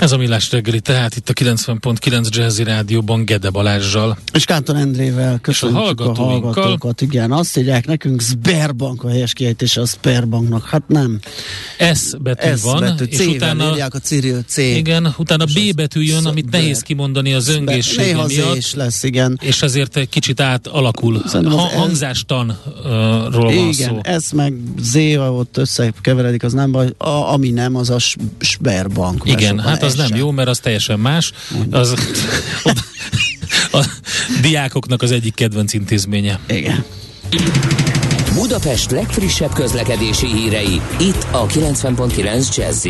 Ez a Millás reggeli, tehát itt a 90.9 Jazzy Rádióban Gede Balázsjal. És Kántor Endrével köszönjük a, hallgatóinkkal. a hallgatókat. Igen, azt írják nekünk, Sberbank a helyes kiejtés a Sberbanknak. Hát nem. S betű S van. betű, és utána írják a Cyril C. Igen, utána B betű jön, amit Sber. nehéz kimondani az öngészsége Néha miatt. is lesz, igen. És ezért egy kicsit átalakul. Ha, hangzástanról van igen, szó. ez meg Z, ott összekeveredik, az nem baj. A, ami nem, az a Sberbank. Igen, hát az nem jó, mert az teljesen más. Az a diákoknak az egyik kedvenc intézménye. Igen. Budapest legfrissebb közlekedési hírei, itt a 90.9 jazz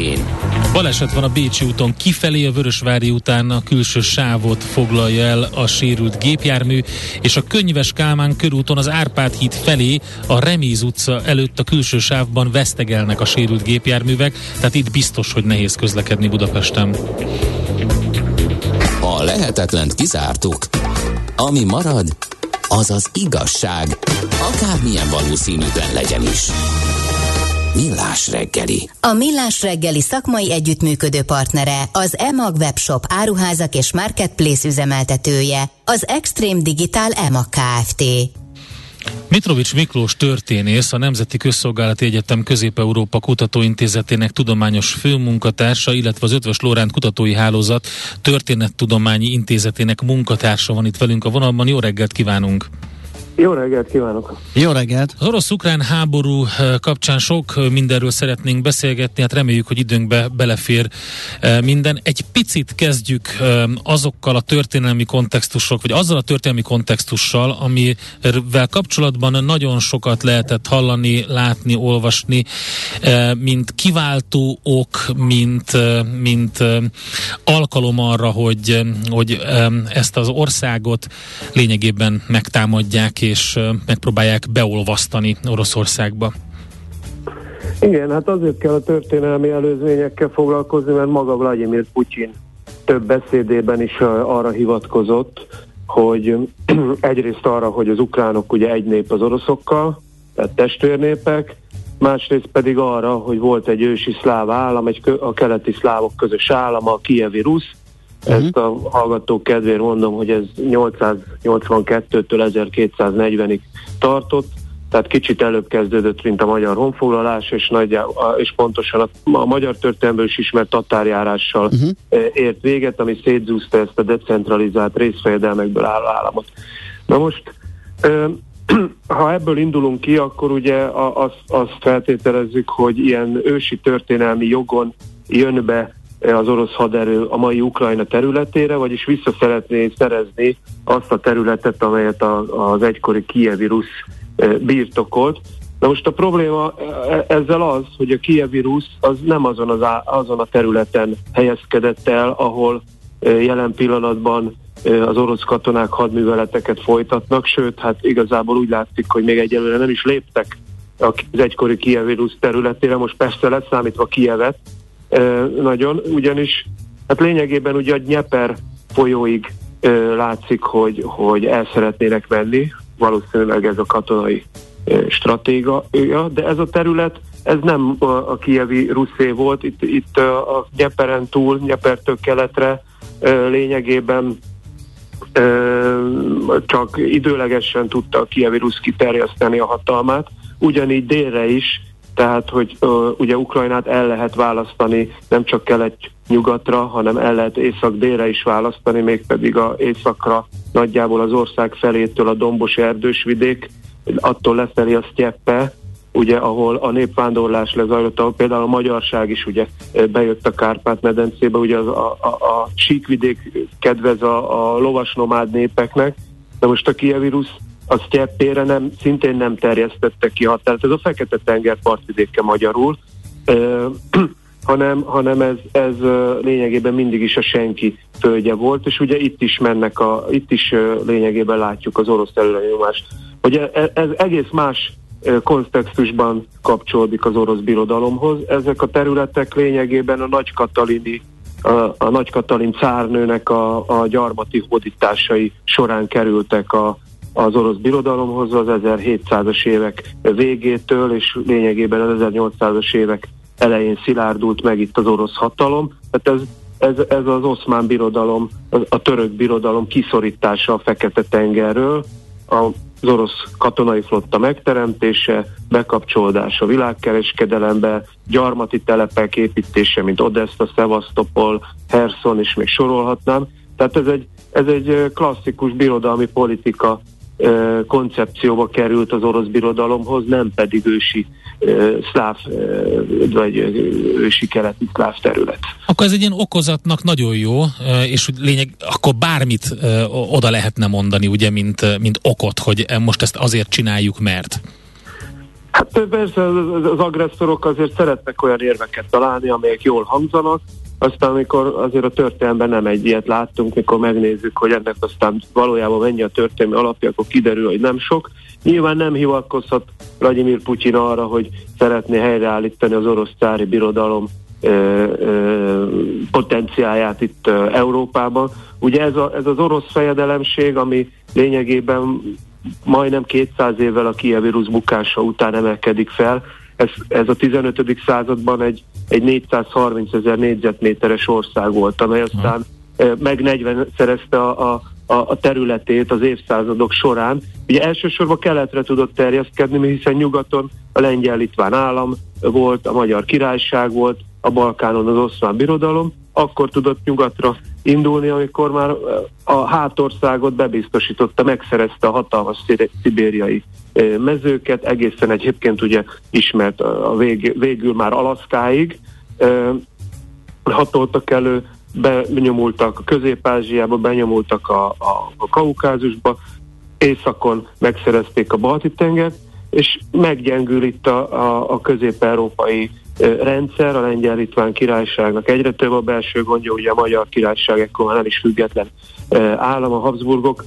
Baleset van a Bécsi úton kifelé, a Vörösvári után a külső sávot foglalja el a sérült gépjármű, és a Könyves Kálmán körúton az Árpád híd felé a Remíz utca előtt a külső sávban vesztegelnek a sérült gépjárművek, tehát itt biztos, hogy nehéz közlekedni Budapesten. A lehetetlent kizártuk. Ami marad, az az igazság, akármilyen valószínűtlen legyen is. Millás reggeli. A Millás reggeli szakmai együttműködő partnere az EMAG webshop áruházak és marketplace üzemeltetője, az Extreme Digital EMAG Kft. Mitrovics Miklós történész, a Nemzeti Közszolgálati Egyetem Közép-Európa Kutatóintézetének tudományos főmunkatársa, illetve az Ötvös Lóránt Kutatói Hálózat Történettudományi Intézetének munkatársa van itt velünk a vonalban. Jó reggelt kívánunk! Jó reggelt kívánok! Jó reggelt! Az orosz-ukrán háború kapcsán sok mindenről szeretnénk beszélgetni, hát reméljük, hogy időnkbe belefér minden. Egy picit kezdjük azokkal a történelmi kontextusok, vagy azzal a történelmi kontextussal, amivel kapcsolatban nagyon sokat lehetett hallani, látni, olvasni, mint kiváltó ok, mint, mint alkalom arra, hogy, hogy ezt az országot lényegében megtámadják és megpróbálják beolvasztani Oroszországba. Igen, hát azért kell a történelmi előzményekkel foglalkozni, mert maga Vladimir Putyin több beszédében is arra hivatkozott, hogy egyrészt arra, hogy az ukránok ugye egy nép az oroszokkal, tehát testvérnépek, másrészt pedig arra, hogy volt egy ősi szláv állam, egy a keleti szlávok közös állama, a kievi rusz, Uh-huh. Ezt a hallgatók kedvéért mondom, hogy ez 882-től 1240-ig tartott, tehát kicsit előbb kezdődött, mint a magyar honfoglalás, és, nagyjából, és pontosan a, a magyar történelmből is ismert tatárjárással uh-huh. ért véget, ami szétzúzta ezt a decentralizált részfejedelmekből álló államot. Na most, ha ebből indulunk ki, akkor ugye azt, azt feltételezzük, hogy ilyen ősi történelmi jogon jön be az orosz haderő a mai Ukrajna területére, vagyis vissza szeretné szerezni azt a területet, amelyet a, az egykori kievi rusz e, birtokolt. Na most a probléma e, ezzel az, hogy a kievi rusz az nem azon, az, azon a területen helyezkedett el, ahol jelen pillanatban az orosz katonák hadműveleteket folytatnak, sőt, hát igazából úgy látszik, hogy még egyelőre nem is léptek az egykori kievi rusz területére, most persze leszámítva Kievet, nagyon, ugyanis hát lényegében ugye a Nyeper folyóig látszik, hogy, hogy el szeretnének menni, valószínűleg ez a katonai stratégia, de ez a terület, ez nem a kievi ruszé volt, itt, itt a Nyeperen túl, Nyepertől keletre lényegében csak időlegesen tudta a kievi rusz kiterjeszteni a hatalmát, ugyanígy délre is tehát hogy uh, ugye Ukrajnát el lehet választani nem csak kelet-nyugatra, hanem el lehet észak-délre is választani, mégpedig a északra nagyjából az ország felétől a dombos erdős vidék, attól lefelé a sztyeppe, ugye, ahol a népvándorlás lezajlott, ahol például a magyarság is ugye bejött a Kárpát-medencébe, ugye az, a, a, a síkvidék kedvez a, a lovasnomád népeknek, de most a kievírus az cseppére nem, szintén nem terjesztette ki határt. Ez a Fekete-tenger partvidéke magyarul, ö, hanem, hanem ez, ez lényegében mindig is a senki földje volt, és ugye itt is mennek, a, itt is lényegében látjuk az orosz előrenyomást. Ugye ez, ez egész más kontextusban kapcsolódik az orosz birodalomhoz. Ezek a területek lényegében a Nagy Katalini a, a Nagy Katalin cárnőnek a, a gyarmati hódításai során kerültek a, az orosz birodalomhoz az 1700-as évek végétől, és lényegében az 1800-as évek elején szilárdult meg itt az orosz hatalom. Tehát ez, ez, ez az oszmán birodalom, a, török birodalom kiszorítása a Fekete-tengerről, az orosz katonai flotta megteremtése, bekapcsolódása világkereskedelembe, gyarmati telepek építése, mint Odessa, Szevasztopol, Herson, és még sorolhatnám. Tehát ez egy, ez egy klasszikus birodalmi politika koncepcióba került az orosz birodalomhoz, nem pedig ősi szláv, vagy ősi keleti szláv terület. Akkor ez egy ilyen okozatnak nagyon jó, és lényeg, akkor bármit oda lehetne mondani, ugye, mint, mint okot, hogy most ezt azért csináljuk, mert... Hát persze az agresszorok azért szeretnek olyan érveket találni, amelyek jól hangzanak, aztán amikor azért a történelemben nem egy ilyet láttunk, mikor megnézzük, hogy ennek aztán valójában mennyi a történelmi alapja, akkor kiderül, hogy nem sok. Nyilván nem hivatkozhat Vladimir Putyin arra, hogy szeretné helyreállítani az orosz cári birodalom ö, ö, potenciáját itt ö, Európában. Ugye ez, a, ez az orosz fejedelemség, ami lényegében majdnem 200 évvel a kievírus bukása után emelkedik fel, ez, ez a 15. században egy, egy 430 ezer négyzetméteres ország volt, amely aztán uh-huh. meg 40 szerezte a, a, a területét az évszázadok során. Ugye elsősorban keletre tudott terjeszkedni, hiszen nyugaton a lengyel-litván állam volt, a magyar királyság volt, a Balkánon az oszmán birodalom, akkor tudott nyugatra indulni, amikor már a hátországot bebiztosította, megszerezte a hatalmas szibériai mezőket, egészen egyébként ugye ismert a vég, végül már Alaszkáig hatoltak elő, benyomultak a Közép-Ázsiába, benyomultak a, a, a Kaukázusba, északon megszerezték a Balti-tengert, és meggyengül itt a, a, a közép-európai rendszer, a lengyel-litván királyságnak egyre több a belső gondja, ugye a magyar királyság ekkor már nem is független állam, a Habsburgok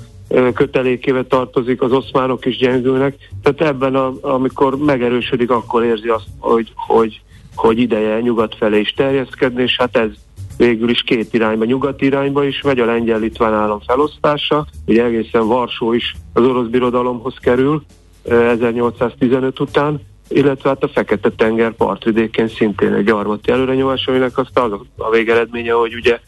kötelékébe tartozik, az oszmánok is gyengülnek, tehát ebben, a, amikor megerősödik, akkor érzi azt, hogy, hogy, hogy ideje nyugat felé is terjeszkedni, és hát ez végül is két irányba, nyugat irányba is megy a lengyel-litván állam felosztása, ugye egészen Varsó is az orosz birodalomhoz kerül 1815 után, illetve hát a Fekete-tenger partvidékén szintén egy gyarmati előrenyomás, aminek azt az a végeredménye, hogy ugye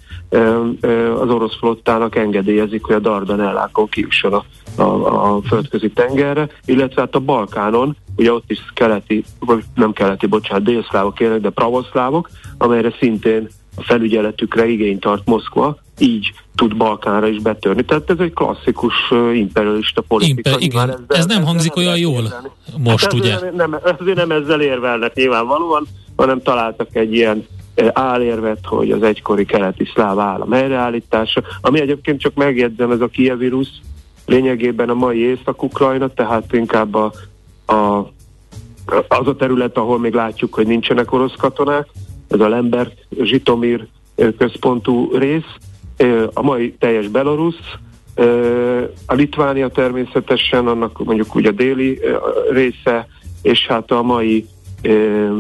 az orosz flottának engedélyezik, hogy a Dardanellákon kijusson a, a, a földközi tengerre, illetve hát a Balkánon, ugye ott is keleti, vagy nem keleti, bocsánat, délszlávok élnek, de pravoszlávok, amelyre szintén a felügyeletükre igényt tart Moszkva, így tud Balkánra is betörni. Tehát ez egy klasszikus imperialista politika. Imper, igen. Ezzel, ez nem hangzik olyan jól érvelni. most, hát ugye? Nem, nem, azért nem ezzel érvelnek nyilvánvalóan, hanem találtak egy ilyen állérvet, hogy az egykori keleti szláv állam helyreállítása, ami egyébként csak megjegyzem, ez a kievírus lényegében a mai Észak-Ukrajna, tehát inkább a, a, az a terület, ahol még látjuk, hogy nincsenek orosz katonák, ez a Lembert, Zsitomir központú rész, a mai teljes Belarus, a Litvánia természetesen, annak mondjuk ugye a déli része, és hát a mai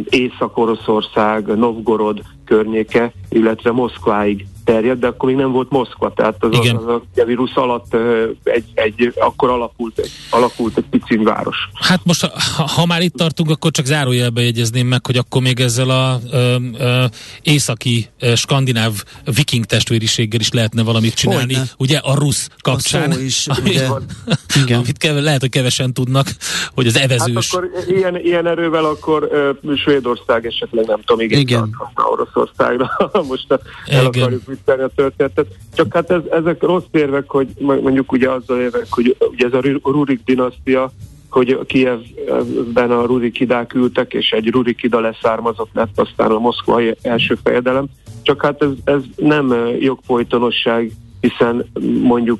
Észak-Oroszország, Novgorod környéke, illetve Moszkváig terjed, de akkor még nem volt Moszkva, tehát az, Igen. az, az a vírus alatt egy, egy, akkor alakult egy, alakult egy pici város. Hát most, ha, ha már itt tartunk, akkor csak zárójelbe jegyezném meg, hogy akkor még ezzel a ö, ö, északi ö, skandináv viking testvériséggel is lehetne valamit csinálni, Hogyne. ugye a rusz kapcsán, a is, ami, ugye, Igen. amit keve, lehet, hogy kevesen tudnak, hogy az evezős. Hát akkor ilyen, ilyen erővel akkor uh, Svédország esetleg nem tudom, igen, Igen. Oroszországra most el Igen. akarjuk a történetet. Csak hát ez, ezek rossz érvek, hogy mondjuk ugye azzal érvek, hogy ugye ez a Rurik dinasztia, hogy Kievben a Rurikidák ültek, és egy Rurikida leszármazott lett aztán a moszkvai első fejedelem. Csak hát ez, ez nem jogfolytonosság, hiszen mondjuk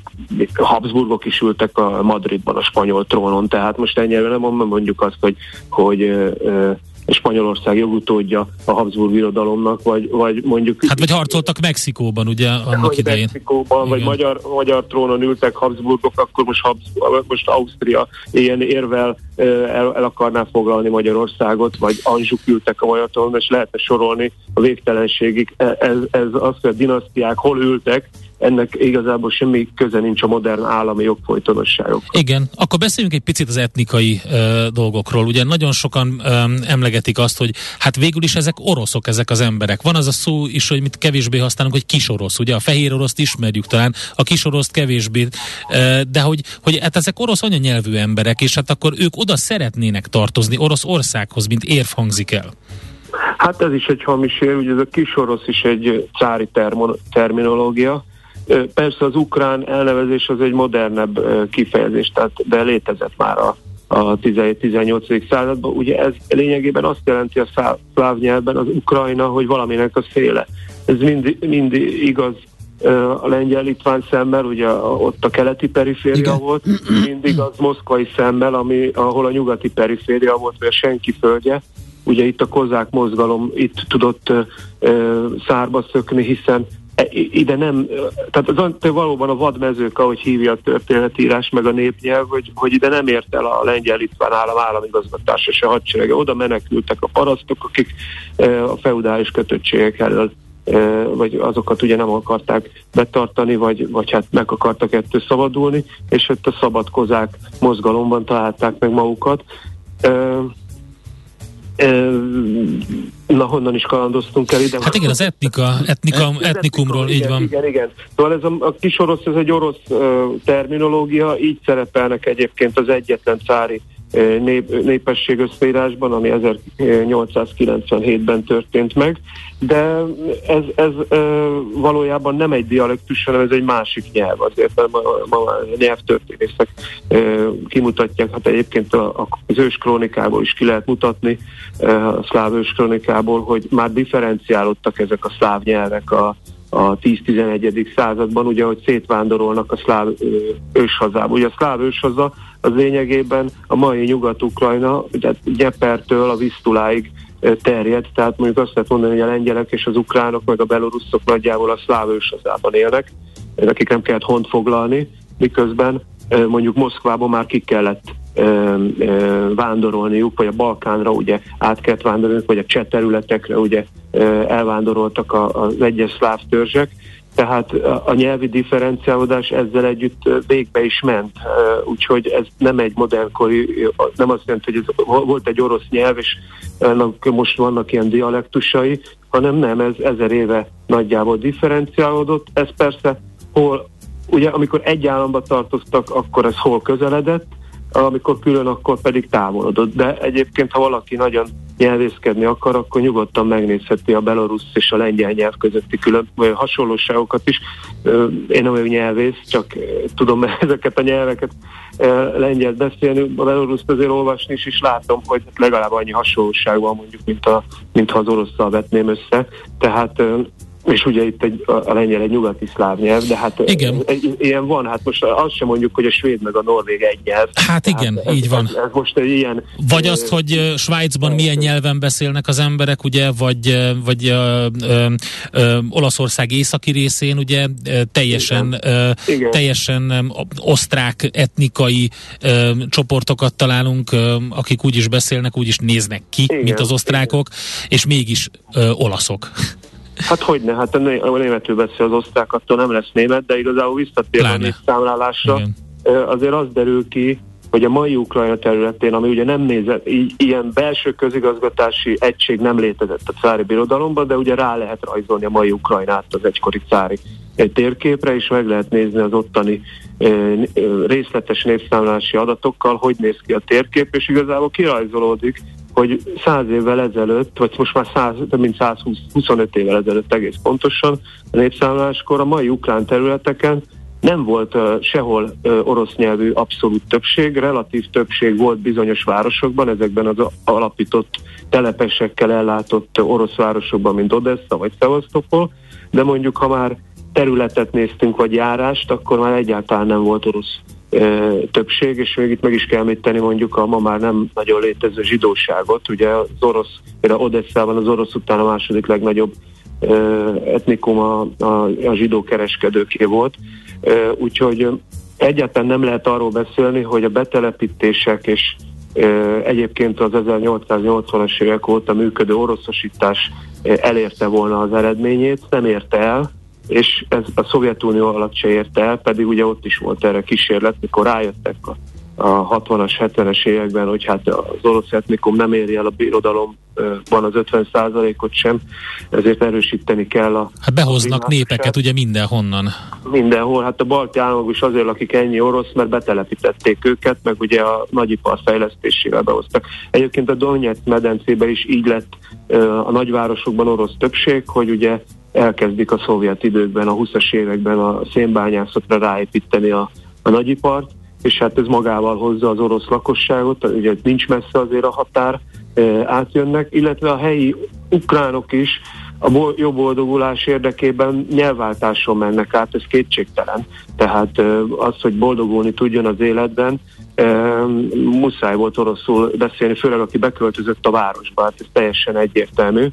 Habsburgok is ültek a Madridban a spanyol trónon, tehát most ennyire nem mondjuk azt, hogy, hogy Spanyolország jogutódja a Habsburg birodalomnak, vagy, vagy mondjuk... Hát vagy harcoltak Mexikóban, ugye, annak vagy idején. Mexikóban, Igen. vagy magyar, magyar trónon ültek Habsburgok, akkor most, Habsburg, most Ausztria ilyen érvel el, el akarná foglalni Magyarországot, vagy Anzsuk ültek a magyar trónon, és lehetne sorolni a végtelenségig. E, ez, ez az, hogy a dinasztiák hol ültek, ennek igazából semmi köze nincs a modern állami jogfolytonosságokkal. Igen, akkor beszéljünk egy picit az etnikai ö, dolgokról. Ugye nagyon sokan ö, emlegetik azt, hogy hát végül is ezek oroszok, ezek az emberek. Van az a szó is, hogy mit kevésbé használunk, hogy kisorosz. Ugye a fehér oroszt ismerjük talán, a kisoroszt kevésbé, ö, de hogy, hogy hát ezek orosz anyanyelvű emberek, és hát akkor ők oda szeretnének tartozni, orosz országhoz, mint érv hangzik el. Hát ez is egy hamis ér, ugye ez a kisorosz is egy cári termo- terminológia, Persze az ukrán elnevezés az egy modernebb kifejezés, tehát de létezett már a, a 17-18. században. Ugye ez lényegében azt jelenti a szláv nyelvben az Ukrajna, hogy valaminek a széle. Ez mind, mind igaz a lengyel-litván szemmel, ugye ott a keleti periféria Igen. volt, mindig az moszkvai szemmel, ami, ahol a nyugati periféria volt, vagy a senki földje. Ugye itt a kozák mozgalom itt tudott ö, szárba szökni, hiszen ide nem, tehát az, valóban a vadmezők, ahogy hívja a történetírás, meg a népnyelv, hogy, hogy ide nem ért el a lengyel-litván állam államigazgatása se hadserege. Oda menekültek a parasztok, akik e, a feudális kötöttségek elől e, vagy azokat ugye nem akarták betartani, vagy, vagy hát meg akartak ettől szabadulni, és ott a szabadkozák mozgalomban találták meg magukat. Na, honnan is kalandoztunk el ide? Hát igen, az etnika, etnika etnikumról, így igen, van. Igen, igen. Szóval ez a, a kis orosz, ez egy orosz uh, terminológia, így szerepelnek egyébként az egyetlen cári nép, népesség összeírásban, ami 1897-ben történt meg, de ez, ez valójában nem egy dialektus, hanem ez egy másik nyelv, azért mert ma, ma a nyelvtörténészek kimutatják, hát egyébként az őskrónikából is ki lehet mutatni, a szláv őskrónikából, hogy már differenciálódtak ezek a szláv nyelvek a, a 10-11. században, ugye, hogy szétvándorolnak a szláv őshazába. Ugye a szláv őshaza az lényegében a mai Nyugat-Ukrajna, ugye Gyepertől a Visztuláig terjed, tehát mondjuk azt lehet mondani, hogy a lengyelek és az ukránok, meg a belorusszok nagyjából a szláv őshazában élnek, akik nem kellett hont foglalni, miközben mondjuk Moszkvában már ki kellett vándorolniuk, vagy a Balkánra ugye át kellett vándorolniuk, vagy a cseh területekre ugye elvándoroltak az egyes szláv törzsek, tehát a nyelvi differenciálódás ezzel együtt végbe is ment, úgyhogy ez nem egy modernkori, nem azt jelenti, hogy ez volt egy orosz nyelv, és most vannak ilyen dialektusai, hanem nem, ez ezer éve nagyjából differenciálódott. Ez persze hol, ugye amikor egy államba tartoztak, akkor ez hol közeledett, amikor külön, akkor pedig távolodott. De egyébként, ha valaki nagyon nyelvészkedni akar, akkor nyugodtan megnézheti a belorusz és a lengyel nyelv közötti külön vagy hasonlóságokat is. Én nem vagyok nyelvész, csak tudom ezeket a nyelveket lengyel beszélni, a belorusz azért olvasni is, és látom, hogy legalább annyi hasonlóság van mondjuk, mint, a, mint ha az orosszal vetném össze. Tehát és ugye itt egy, a lengyel egy nyugati szláv nyelv, de hát igen. Egy, ilyen van, hát most azt sem mondjuk, hogy a svéd meg a norvég egy nyelv. Hát igen, ez, így van. Ez, ez most egy ilyen... Vagy azt, hogy Svájcban milyen nyelven beszélnek az emberek, ugye, vagy, vagy ö, ö, ö, Olaszország északi részén, ugye, teljesen, ö, teljesen osztrák etnikai ö, csoportokat találunk, ö, akik úgy is beszélnek, úgy is néznek ki, igen, mint az osztrákok, igen. és mégis ö, olaszok. Hát hogyne, hát a németül beszél az osztrák, attól nem lesz német, de igazából visszatérve a számlálásra, azért az derül ki, hogy a mai Ukrajna területén, ami ugye nem nézett, így, ilyen belső közigazgatási egység nem létezett a cári birodalomban, de ugye rá lehet rajzolni a mai Ukrajnát az egykori cári térképre, és meg lehet nézni az ottani részletes népszámlási adatokkal, hogy néz ki a térkép, és igazából kirajzolódik, hogy száz évvel ezelőtt, vagy most már száz, több mint 125 évvel ezelőtt egész pontosan, a népszámláskor a mai ukrán területeken nem volt uh, sehol uh, orosz nyelvű abszolút többség, relatív többség volt bizonyos városokban, ezekben az alapított telepesekkel ellátott orosz városokban, mint Odessa vagy Szevasztopol, de mondjuk ha már területet néztünk, vagy járást, akkor már egyáltalán nem volt orosz többség, és még itt meg is kell említeni mondjuk a ma már nem nagyon létező zsidóságot. Ugye az orosz, például Odesszában az orosz után a második legnagyobb etnikum a, a, a zsidó kereskedőké volt. Úgyhogy egyáltalán nem lehet arról beszélni, hogy a betelepítések és Egyébként az 1880-as évek óta működő oroszosítás elérte volna az eredményét, nem érte el, és ez a Szovjetunió alatt se érte el, pedig ugye ott is volt erre kísérlet, mikor rájöttek a, a 60-as, 70-es években, hogy hát az orosz etnikum nem éri el a birodalomban az 50%-ot sem, ezért erősíteni kell a... Hát behoznak a népeket ugye mindenhonnan. Mindenhol, hát a balti államok is azért lakik ennyi orosz, mert betelepítették őket, meg ugye a nagyipar fejlesztésével behoztak. Egyébként a Donetsz medencében is így lett a nagyvárosokban orosz többség, hogy ugye elkezdik a szovjet időkben, a 20-as években a szénbányászatra ráépíteni a, a nagyipart, és hát ez magával hozza az orosz lakosságot, ugye nincs messze azért a határ, átjönnek, illetve a helyi ukránok is a bo- jobb boldogulás érdekében nyelvváltáson mennek át, ez kétségtelen. Tehát az, hogy boldogulni tudjon az életben, muszáj volt oroszul beszélni, főleg aki beköltözött a városba, hát ez teljesen egyértelmű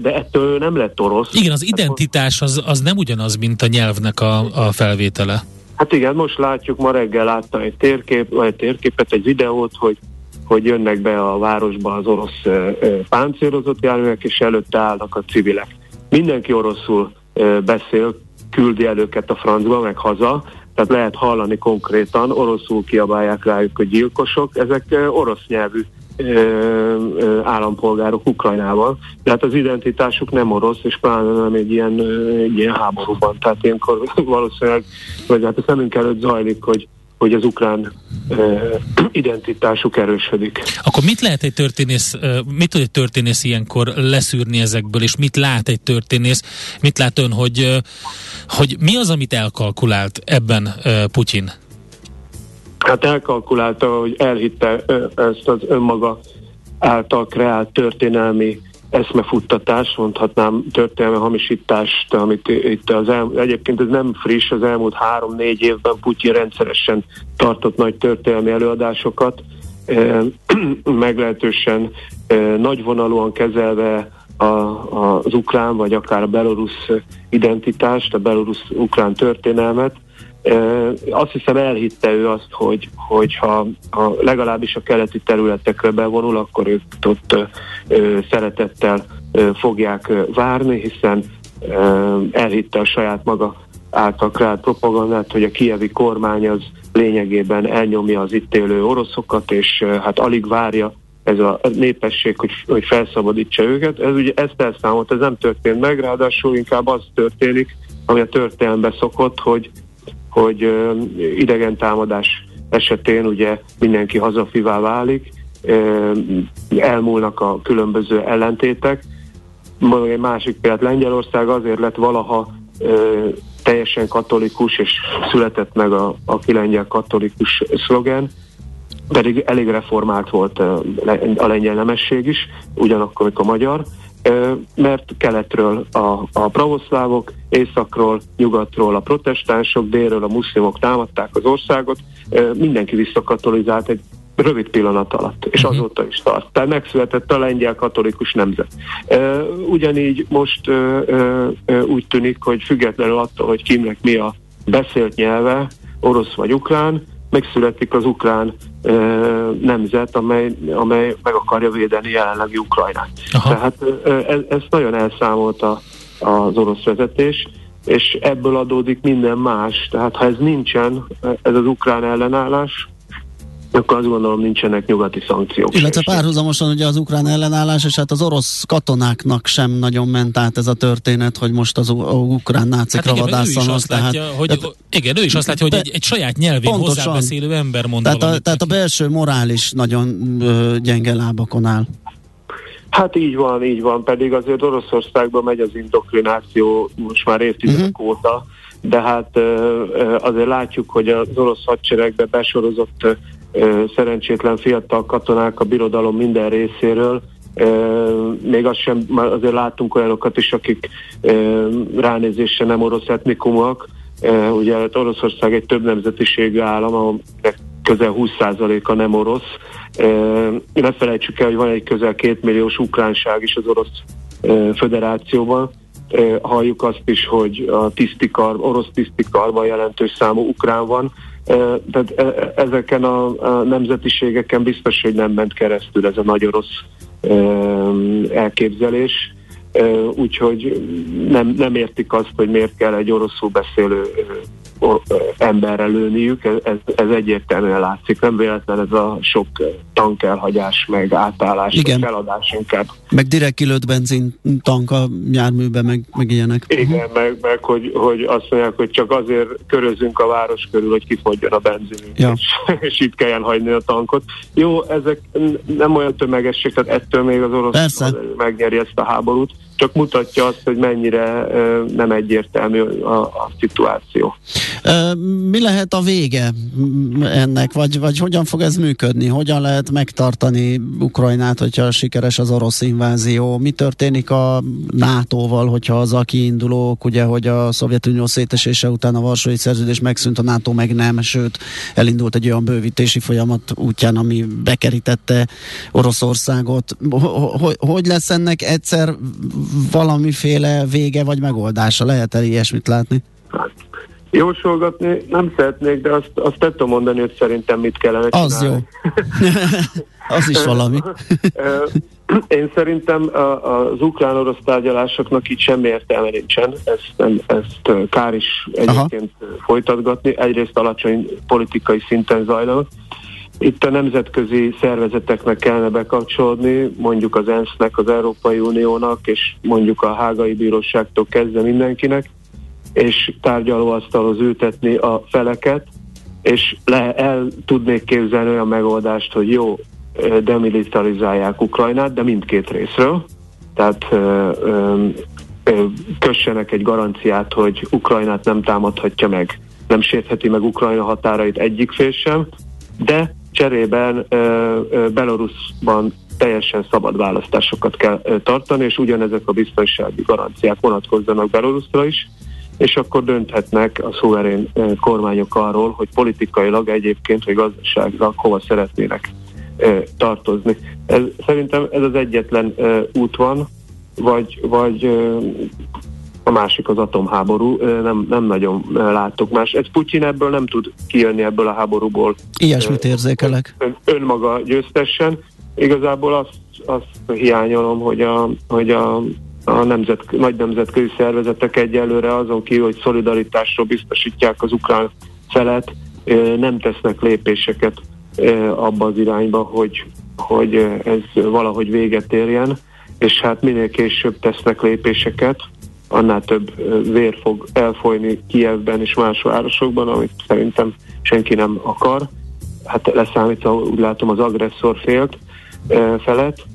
de ettől nem lett orosz. Igen, az identitás az, az nem ugyanaz, mint a nyelvnek a, a felvétele. Hát igen, most látjuk, ma reggel láttam egy, térkép, vagy egy térképet, egy videót, hogy hogy jönnek be a városba az orosz e, páncélozott járművek, és előtte állnak a civilek. Mindenki oroszul e, beszél, küldi el őket a francba, meg haza, tehát lehet hallani konkrétan, oroszul kiabálják rájuk, hogy gyilkosok, ezek orosz nyelvű állampolgárok Ukrajnában, de hát az identitásuk nem orosz, és pláne nem egy ilyen, egy ilyen háborúban. Tehát ilyenkor valószínűleg, vagy hát a szemünk előtt zajlik, hogy hogy az ukrán uh, identitásuk erősödik. Akkor mit lehet egy történész, mit tud egy történész ilyenkor leszűrni ezekből, és mit lát egy történész, mit lát ön, hogy, hogy mi az, amit elkalkulált ebben Putyin? Hát elkalkulálta, hogy elhitte ezt az önmaga által kreált történelmi eszmefuttatást, mondhatnám történelmi hamisítást, amit itt az el, egyébként ez nem friss, az elmúlt három-négy évben Putyin rendszeresen tartott nagy történelmi előadásokat, meglehetősen nagyvonalúan kezelve a, az ukrán, vagy akár a belorusz identitást, a belorusz-ukrán történelmet, azt hiszem elhitte ő azt, hogy, hogy ha, ha legalábbis a keleti területekre bevonul, akkor ők ott ö, szeretettel ö, fogják várni, hiszen ö, elhitte a saját maga által kreált propagandát, hogy a kievi kormány az lényegében elnyomja az itt élő oroszokat, és hát alig várja ez a népesség, hogy, hogy felszabadítsa őket. Ez ugye ezt elszámolt, ez nem történt meg, ráadásul inkább az történik, ami a történelembe szokott, hogy hogy idegen támadás esetén ugye mindenki hazafivá válik, elmúlnak a különböző ellentétek. Egy másik példát, Lengyelország azért lett valaha teljesen katolikus, és született meg a, a kilengyel katolikus szlogen, pedig elég reformált volt a lengyel nemesség is, ugyanakkor, mint a magyar, mert keletről a, a pravoszlávok, északról, nyugatról a protestánsok, délről a muszlimok támadták az országot, mindenki visszakatolizált egy rövid pillanat alatt, és uh-huh. azóta is tart. Tehát megszületett a lengyel katolikus nemzet. Ugyanígy most úgy tűnik, hogy függetlenül attól, hogy kimnek mi a beszélt nyelve, orosz vagy ukrán, megszületik az ukrán ö, nemzet, amely, amely meg akarja védeni jelenlegi Ukrajnát. Aha. Tehát ez, ez nagyon elszámolta az orosz vezetés, és ebből adódik minden más. Tehát ha ez nincsen, ez az ukrán ellenállás, akkor azt gondolom nincsenek nyugati szankciók. Illetve párhuzamosan ugye az ukrán ellenállás, és hát az orosz katonáknak sem nagyon ment át ez a történet, hogy most az ukrán nácikra hát vadászanak. Tehát, látja, hogy, tehát, igen, ő is azt látja, hogy egy, egy saját nyelvén pontosan, hozzábeszélő ember mond tehát a, tehát a belső morális nagyon ö, gyenge lábakon áll. Hát így van, így van, pedig azért Oroszországban megy az indoktrináció most már évtizedek uh-huh. óta, de hát azért látjuk, hogy az orosz hadseregbe besorozott szerencsétlen fiatal katonák a birodalom minden részéről, még azt sem, azért látunk olyanokat is, akik ránézésre nem orosz etnikumok, ugye hát Oroszország egy több nemzetiségű állam, ahol közel 20%-a nem orosz. Ne felejtsük el, hogy van egy közel két milliós ukránság is az orosz föderációban. Halljuk azt is, hogy a tisztikar, orosz tisztikarban jelentős számú ukrán van. Tehát ezeken a nemzetiségeken biztos, hogy nem ment keresztül ez a nagy orosz elképzelés. Úgyhogy nem, nem értik azt, hogy miért kell egy oroszul beszélő emberre lőniük, ez, ez egyértelműen látszik. Nem véletlen ez a sok tankelhagyás, meg átállás, Igen. meg feladás inkább. Meg direkt kilőtt benzin tank a járműbe, meg, meg ilyenek. Igen, uh-huh. meg, meg hogy, hogy azt mondják, hogy csak azért körözünk a város körül, hogy kifogjon a benzinünk, ja. és, és itt kelljen hagyni a tankot. Jó, ezek nem olyan tömegesek, tehát ettől még az orosz megnyeri ezt a háborút, csak mutatja azt, hogy mennyire nem egyértelmű a, a szituáció. Mi lehet a vége ennek, vagy, vagy hogyan fog ez működni? Hogyan lehet megtartani Ukrajnát, hogyha sikeres az orosz invázió? Mi történik a NATO-val, hogyha az a kiindulók, ugye, hogy a Szovjetunió szétesése után a Varsói Szerződés megszűnt, a NATO meg nem, sőt, elindult egy olyan bővítési folyamat útján, ami bekerítette Oroszországot. Hogy lesz ennek egyszer valamiféle vége vagy megoldása? Lehet-e ilyesmit látni? Hát, jósolgatni nem szeretnék, de azt, azt tettem mondani, hogy szerintem mit kellene csinálni. Az jó. az is valami. Én szerintem az ukrán-orosz tárgyalásoknak itt semmi értelme nincsen, ezt, nem, ezt kár is egyébként Aha. folytatgatni. Egyrészt alacsony politikai szinten zajlanak, itt a nemzetközi szervezeteknek kellene bekapcsolódni, mondjuk az ENSZ-nek, az Európai Uniónak, és mondjuk a Hágai Bíróságtól kezdve mindenkinek, és tárgyalóasztalhoz ültetni a feleket, és le, el tudnék képzelni olyan megoldást, hogy jó, demilitarizálják Ukrajnát, de mindkét részről. Tehát ö, ö, kössenek egy garanciát, hogy Ukrajnát nem támadhatja meg, nem sértheti meg Ukrajna határait egyik fél sem, de cserében Belarusban teljesen szabad választásokat kell tartani, és ugyanezek a biztonsági garanciák vonatkozzanak Belarusra is, és akkor dönthetnek a szuverén kormányok arról, hogy politikailag egyébként, vagy gazdaságilag hova szeretnének tartozni. Ez, szerintem ez az egyetlen út van, vagy, vagy a másik az atomháború, nem, nem nagyon látok más. Ez Putyin ebből nem tud kijönni ebből a háborúból. Ilyesmit érzékelek. Ön, önmaga győztessen. Igazából azt, azt hiányolom, hogy a, hogy a, a nemzet, nagy nemzetközi szervezetek egyelőre azon kívül, hogy szolidaritásról biztosítják az ukrán felet, nem tesznek lépéseket abba az irányba, hogy, hogy ez valahogy véget érjen, és hát minél később tesznek lépéseket, annál több vér fog elfolyni Kievben és más városokban, amit szerintem senki nem akar. Hát leszámítva úgy látom az agresszor félt felett,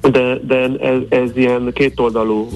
de, de ez, ez ilyen kétoldalú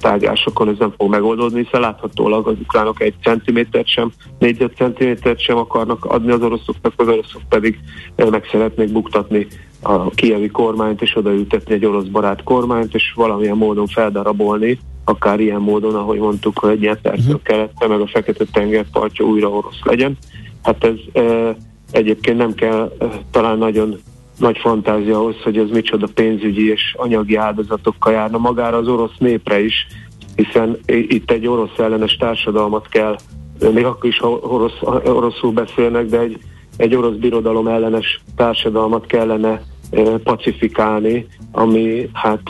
tárgyásokon ez nem fog megoldódni, hiszen láthatólag az ukránok egy centimétert sem, négyzet centimétert sem akarnak adni az oroszoknak, az oroszok pedig meg szeretnék buktatni a kievi kormányt, és odaültetni egy orosz barát kormányt, és valamilyen módon feldarabolni akár ilyen módon, ahogy mondtuk, hogy egy Dnyepertől uh-huh. kelette, meg a Fekete-tenger partja újra orosz legyen. Hát ez e, egyébként nem kell e, talán nagyon nagy fantázia ahhoz, hogy ez micsoda pénzügyi és anyagi áldozatokkal járna magára az orosz népre is, hiszen itt egy orosz ellenes társadalmat kell, még akkor is, ha orosz, oroszul beszélnek, de egy, egy orosz birodalom ellenes társadalmat kellene pacifikálni, ami hát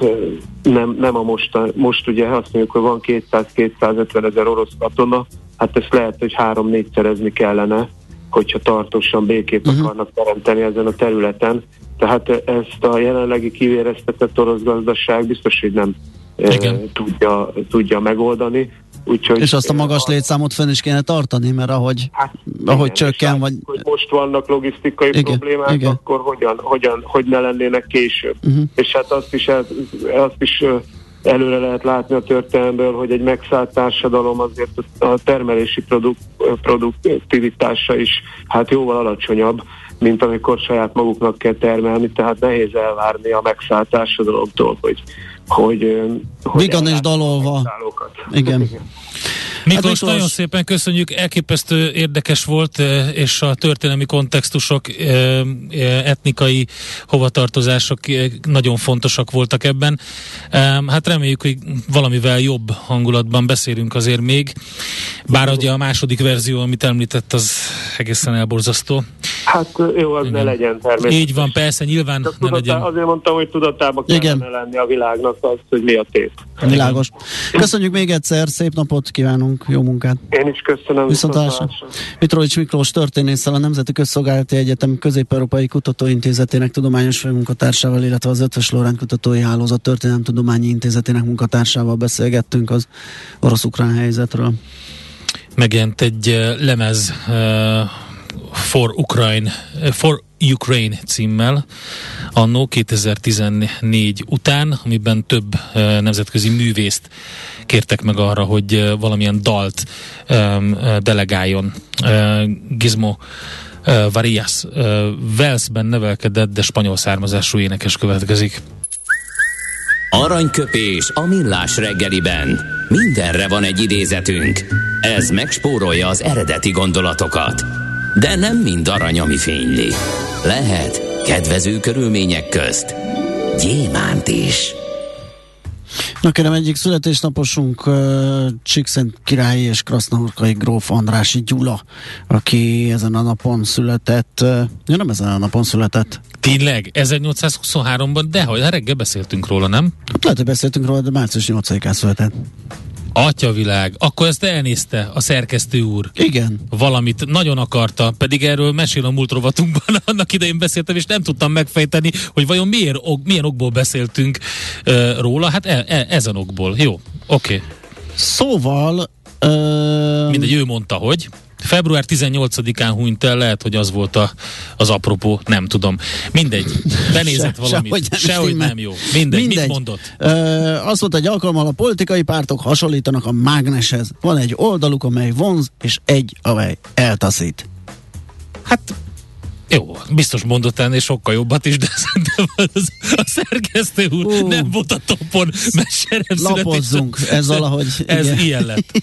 nem, nem a most, most ugye azt mondjuk, hogy van 200-250 ezer orosz katona, hát ezt lehet, hogy három-négyszerezni kellene, hogyha tartósan békét uh-huh. akarnak teremteni ezen a területen. Tehát ezt a jelenlegi kivéreztetett orosz gazdaság biztos, hogy nem Igen. tudja, tudja megoldani. Úgyhogy, és azt a magas létszámot fenn is kéne tartani, mert ahogy, hát, ahogy igen, csökken, vagy... Hogy most vannak logisztikai igen, problémák, igen. akkor hogyan, hogyan, hogy ne lennének később. Uh-huh. És hát azt is, azt is előre lehet látni a történelmből, hogy egy megszállt társadalom azért a termelési produk- produktivitása is hát jóval alacsonyabb, mint amikor saját maguknak kell termelni, tehát nehéz elvárni a megszállt társadalomtól, hogy hogy, hogy Vigan és dalolva. Igen. Igen. Miklós, hát nagyon szépen köszönjük, elképesztő érdekes volt, és a történelmi kontextusok, etnikai hovatartozások nagyon fontosak voltak ebben. Hát reméljük, hogy valamivel jobb hangulatban beszélünk azért még, bár ugye a második verzió, amit említett, az egészen elborzasztó. Hát jó, az Igen. ne legyen természetesen. Így van, persze, nyilván Csak ne tudatá, legyen. Azért mondtam, hogy tudatában kellene Igen. lenni a világnak az, hogy mi a tét. Világos. Köszönjük még egyszer, szép napot kívánunk, jó munkát. Én is köszönöm. Viszontlátásra. Mitrovics Miklós történésszel a Nemzeti Közszolgálati Egyetem Közép-Európai Kutatóintézetének tudományos főmunkatársával, illetve az Ötvös Lorán Kutatói Hálózat Történelem-Tudományi Intézetének munkatársával beszélgettünk az orosz-ukrán helyzetről. Megjelent egy lemez uh, For Ukraine, For Ukraine címmel annó 2014 után, amiben több nemzetközi művészt kértek meg arra, hogy valamilyen dalt delegáljon. Gizmo Varias Walesben nevelkedett, de spanyol származású énekes következik. Aranyköpés a millás reggeliben. Mindenre van egy idézetünk. Ez megspórolja az eredeti gondolatokat. De nem mind arany, ami fényli. Lehet kedvező körülmények közt gyémánt is. Na kérem, egyik születésnaposunk uh, Csíkszent királyi és Krasznahorkai gróf Andrási Gyula, aki ezen a napon született. Uh, ja, nem ezen a napon született. Tényleg? 1823-ban? De hogy reggel beszéltünk róla, nem? Hát lehet, hogy beszéltünk róla, de március 8-án született. Atyavilág. Akkor ezt elnézte a szerkesztő úr. Igen. Valamit nagyon akarta, pedig erről mesél a múlt rovatunkban, annak idején beszéltem, és nem tudtam megfejteni, hogy vajon miért, ok, milyen okból beszéltünk uh, róla. Hát e, e, ezen okból. Jó, oké. Okay. Szóval... Uh... Mindegy, ő mondta, hogy... Február 18-án hunyt el, lehet, hogy az volt a, az apropó, nem tudom. Mindegy, benézett Se, valamit. Sehogy nem, sehogy nem jó. Mindegy, Mindegy. mit mondott? Ö, azt mondta, egy alkalommal a politikai pártok hasonlítanak a mágneshez. Van egy oldaluk, amely vonz, és egy, amely eltaszít. Hát jó, biztos mondott ennél sokkal jobbat is, de szerintem az, a szerkesztő úr uh, nem volt a topon, mert se nem Lapozzunk, ez valahogy. Ez igen. ilyen lett.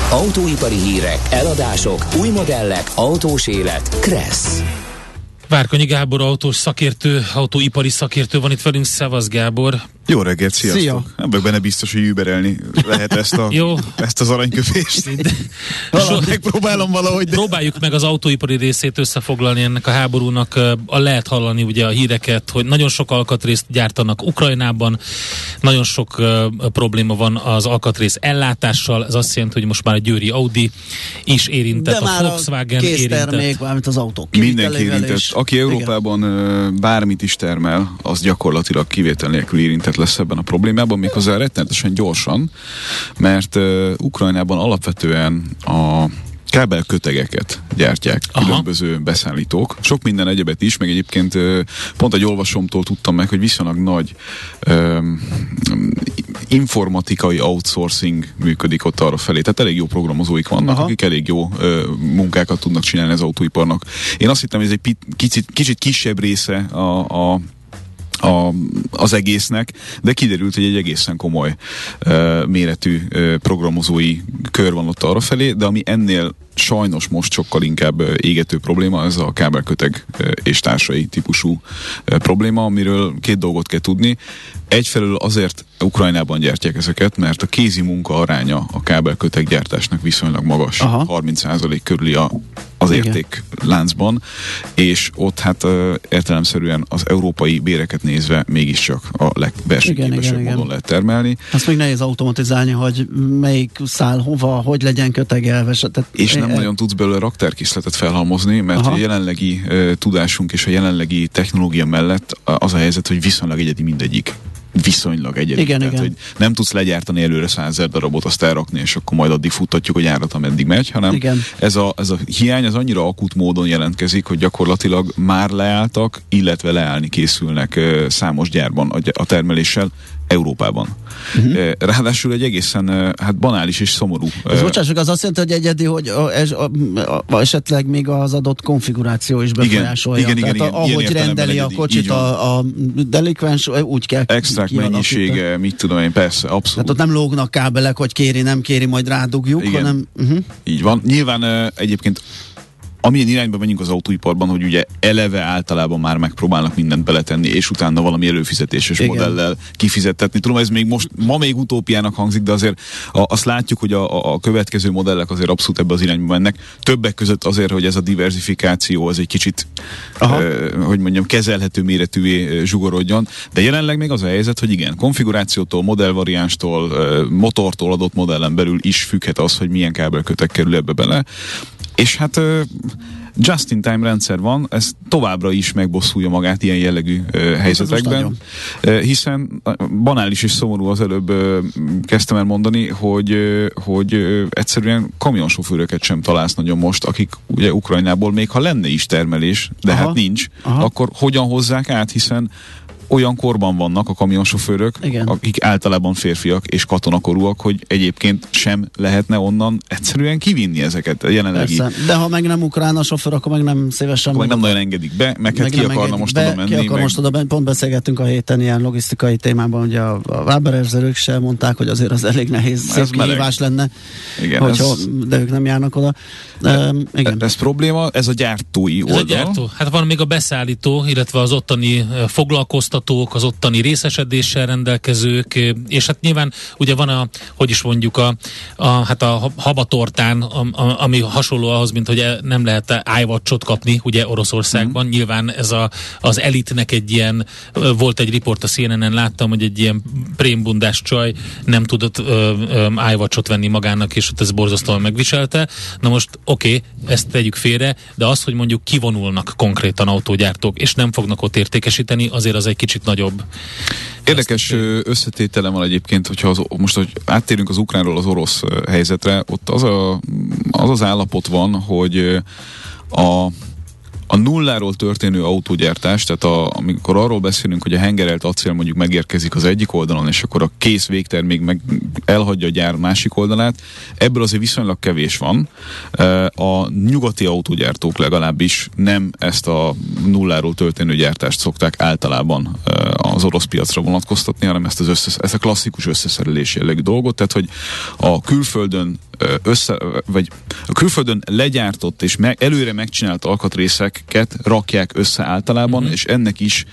Autóipari hírek, eladások, új modellek, autós élet. Kressz. Várkonyi Gábor autós szakértő, autóipari szakértő van itt velünk, Szevasz Gábor. Jó reggelt, sziasztok! Szia. Nem vagyok benne biztos, hogy überelni lehet ezt, a, Jó. ezt az aranyköpést. De, so, megpróbálom valahogy. De... Próbáljuk meg az autóipari részét összefoglalni ennek a háborúnak. A lehet hallani ugye a híreket, hogy nagyon sok alkatrészt gyártanak Ukrajnában, nagyon sok uh, probléma van az alkatrész ellátással, ez azt jelenti, hogy most már a Győri Audi is érintett, de a Volkswagen a érintett. valamint az autók Mindenki érintett. Aki Európában igen. bármit is termel, az gyakorlatilag kivétel nélkül érintett lesz ebben a problémában, méghozzá rettenetesen gyorsan, mert uh, Ukrajnában alapvetően a kábelkötegeket gyártják Aha. különböző beszállítók. Sok minden egyebet is, meg egyébként pont egy olvasomtól tudtam meg, hogy viszonylag nagy um, informatikai outsourcing működik ott arra felé. Tehát elég jó programozóik vannak, Aha. akik elég jó uh, munkákat tudnak csinálni az autóiparnak. Én azt hittem, hogy ez egy kicsit, kicsit kisebb része a, a a, az egésznek, de kiderült, hogy egy egészen komoly uh, méretű uh, programozói kör van ott arra felé, de ami ennél sajnos most sokkal inkább égető probléma, ez a kábelköteg és társai típusú probléma, amiről két dolgot kell tudni. Egyfelől azért Ukrajnában gyártják ezeket, mert a kézi munka aránya a kábelköteg gyártásnak viszonylag magas. Aha. 30% körüli a az értékláncban, és ott hát értelemszerűen az európai béreket nézve mégiscsak a legversenyképesebb módon lehet termelni. Azt még nehéz automatizálni, hogy melyik szál hova, hogy legyen kötegelve. Tehát és nem e- nagyon tudsz belőle raktárkészletet felhalmozni, mert a jelenlegi uh, tudásunk és a jelenlegi technológia mellett az a helyzet, hogy viszonylag egyedi mindegyik viszonylag egyedi. Igen, Tehát, igen. hogy nem tudsz legyártani előre százer darabot, azt elrakni, és akkor majd addig futtatjuk a gyárat, ameddig megy, hanem igen. Ez, a, ez a hiány az annyira akut módon jelentkezik, hogy gyakorlatilag már leálltak, illetve leállni készülnek számos gyárban a termeléssel, Európában. Uh-huh. Ráadásul egy egészen hát banális és szomorú. Ez bocsássuk, az azt jelenti, hogy egyedi, hogy a, a, a, esetleg még az adott konfiguráció is befolyásolja. Igen, igen, igen, igen, ahogy rendeli egyedi, a kocsit a, a delikvens, úgy kell Extrakt mennyisége, mit tudom én, persze, abszolút. Tehát ott nem lógnak kábelek, hogy kéri, nem kéri, majd rádugjuk, igen. hanem... Uh-huh. Így van. Nyilván egyébként amilyen irányba menjünk az autóiparban, hogy ugye eleve általában már megpróbálnak mindent beletenni, és utána valami előfizetéses Igen. modellel kifizettetni. Tudom, ez még most, ma még utópiának hangzik, de azért a, azt látjuk, hogy a, a következő modellek azért abszolút ebbe az irányba mennek. Többek között azért, hogy ez a diversifikáció az egy kicsit, Aha. eh, hogy mondjam, kezelhető méretűvé zsugorodjon. De jelenleg még az a helyzet, hogy igen, konfigurációtól, modellvariánstól, motortól adott modellen belül is függhet az, hogy milyen kábelkötek kerül ebbe bele. És hát just-in-time rendszer van, ez továbbra is megbosszulja magát ilyen jellegű uh, helyzetekben, hiszen banális és szomorú az előbb uh, kezdtem el mondani, hogy, hogy egyszerűen kamionsofőröket sem találsz nagyon most, akik ugye Ukrajnából még ha lenne is termelés, de Aha. hát nincs, Aha. akkor hogyan hozzák át, hiszen olyan korban vannak a kamionsofőrök, Igen. akik általában férfiak és katonakorúak, hogy egyébként sem lehetne onnan egyszerűen kivinni ezeket a jelenlegi. Persze. De ha meg nem ukrán a sofőr, akkor meg nem szívesen. Akkor meg nem nagyon engedik be, meg, hát meg ki akarna most be, oda menni. Ki akar meg... most oda menni. Pont beszélgettünk a héten ilyen logisztikai témában, hogy a, a Wabererzerők sem mondták, hogy azért az elég nehéz, szép kihívás lenne, igen, hogyha, ez... de ők nem járnak oda. De, um, igen. Ez probléma, ez a gyártói oldal. Ez a gyártó. Hát van még a beszállító, illetve az ottani foglalkoztató szolgáltatók, az ottani részesedéssel rendelkezők, és hát nyilván ugye van a, hogy is mondjuk a, a hát a habatortán, a, a, ami hasonló ahhoz, mint hogy nem lehet ájvacsot kapni, ugye Oroszországban. Mm. Nyilván ez a, az elitnek egy ilyen, volt egy riport a CNN-en, láttam, hogy egy ilyen prémbundás csaj nem tudott ájvacsot venni magának, és ott ez borzasztóan megviselte. Na most oké, okay, ezt tegyük félre, de az, hogy mondjuk kivonulnak konkrétan autógyártók, és nem fognak ott értékesíteni, azért az egy kicsit kicsit nagyobb. Érdekes összetétele van egyébként, hogyha az, most hogy áttérünk az ukránról az orosz helyzetre, ott az a, az, az állapot van, hogy a a nulláról történő autógyártás, tehát a, amikor arról beszélünk, hogy a hengerelt acél mondjuk megérkezik az egyik oldalon, és akkor a kész végtermék meg elhagyja a gyár másik oldalát, ebből azért viszonylag kevés van. A nyugati autógyártók legalábbis nem ezt a nulláról történő gyártást szokták általában az orosz piacra vonatkoztatni, hanem ezt, az összes, ezt a klasszikus összeszerelés jellegű dolgot, tehát hogy a külföldön össze, vagy a külföldön legyártott és me, előre megcsinált alkatrészeket rakják össze általában, mm-hmm. és ennek is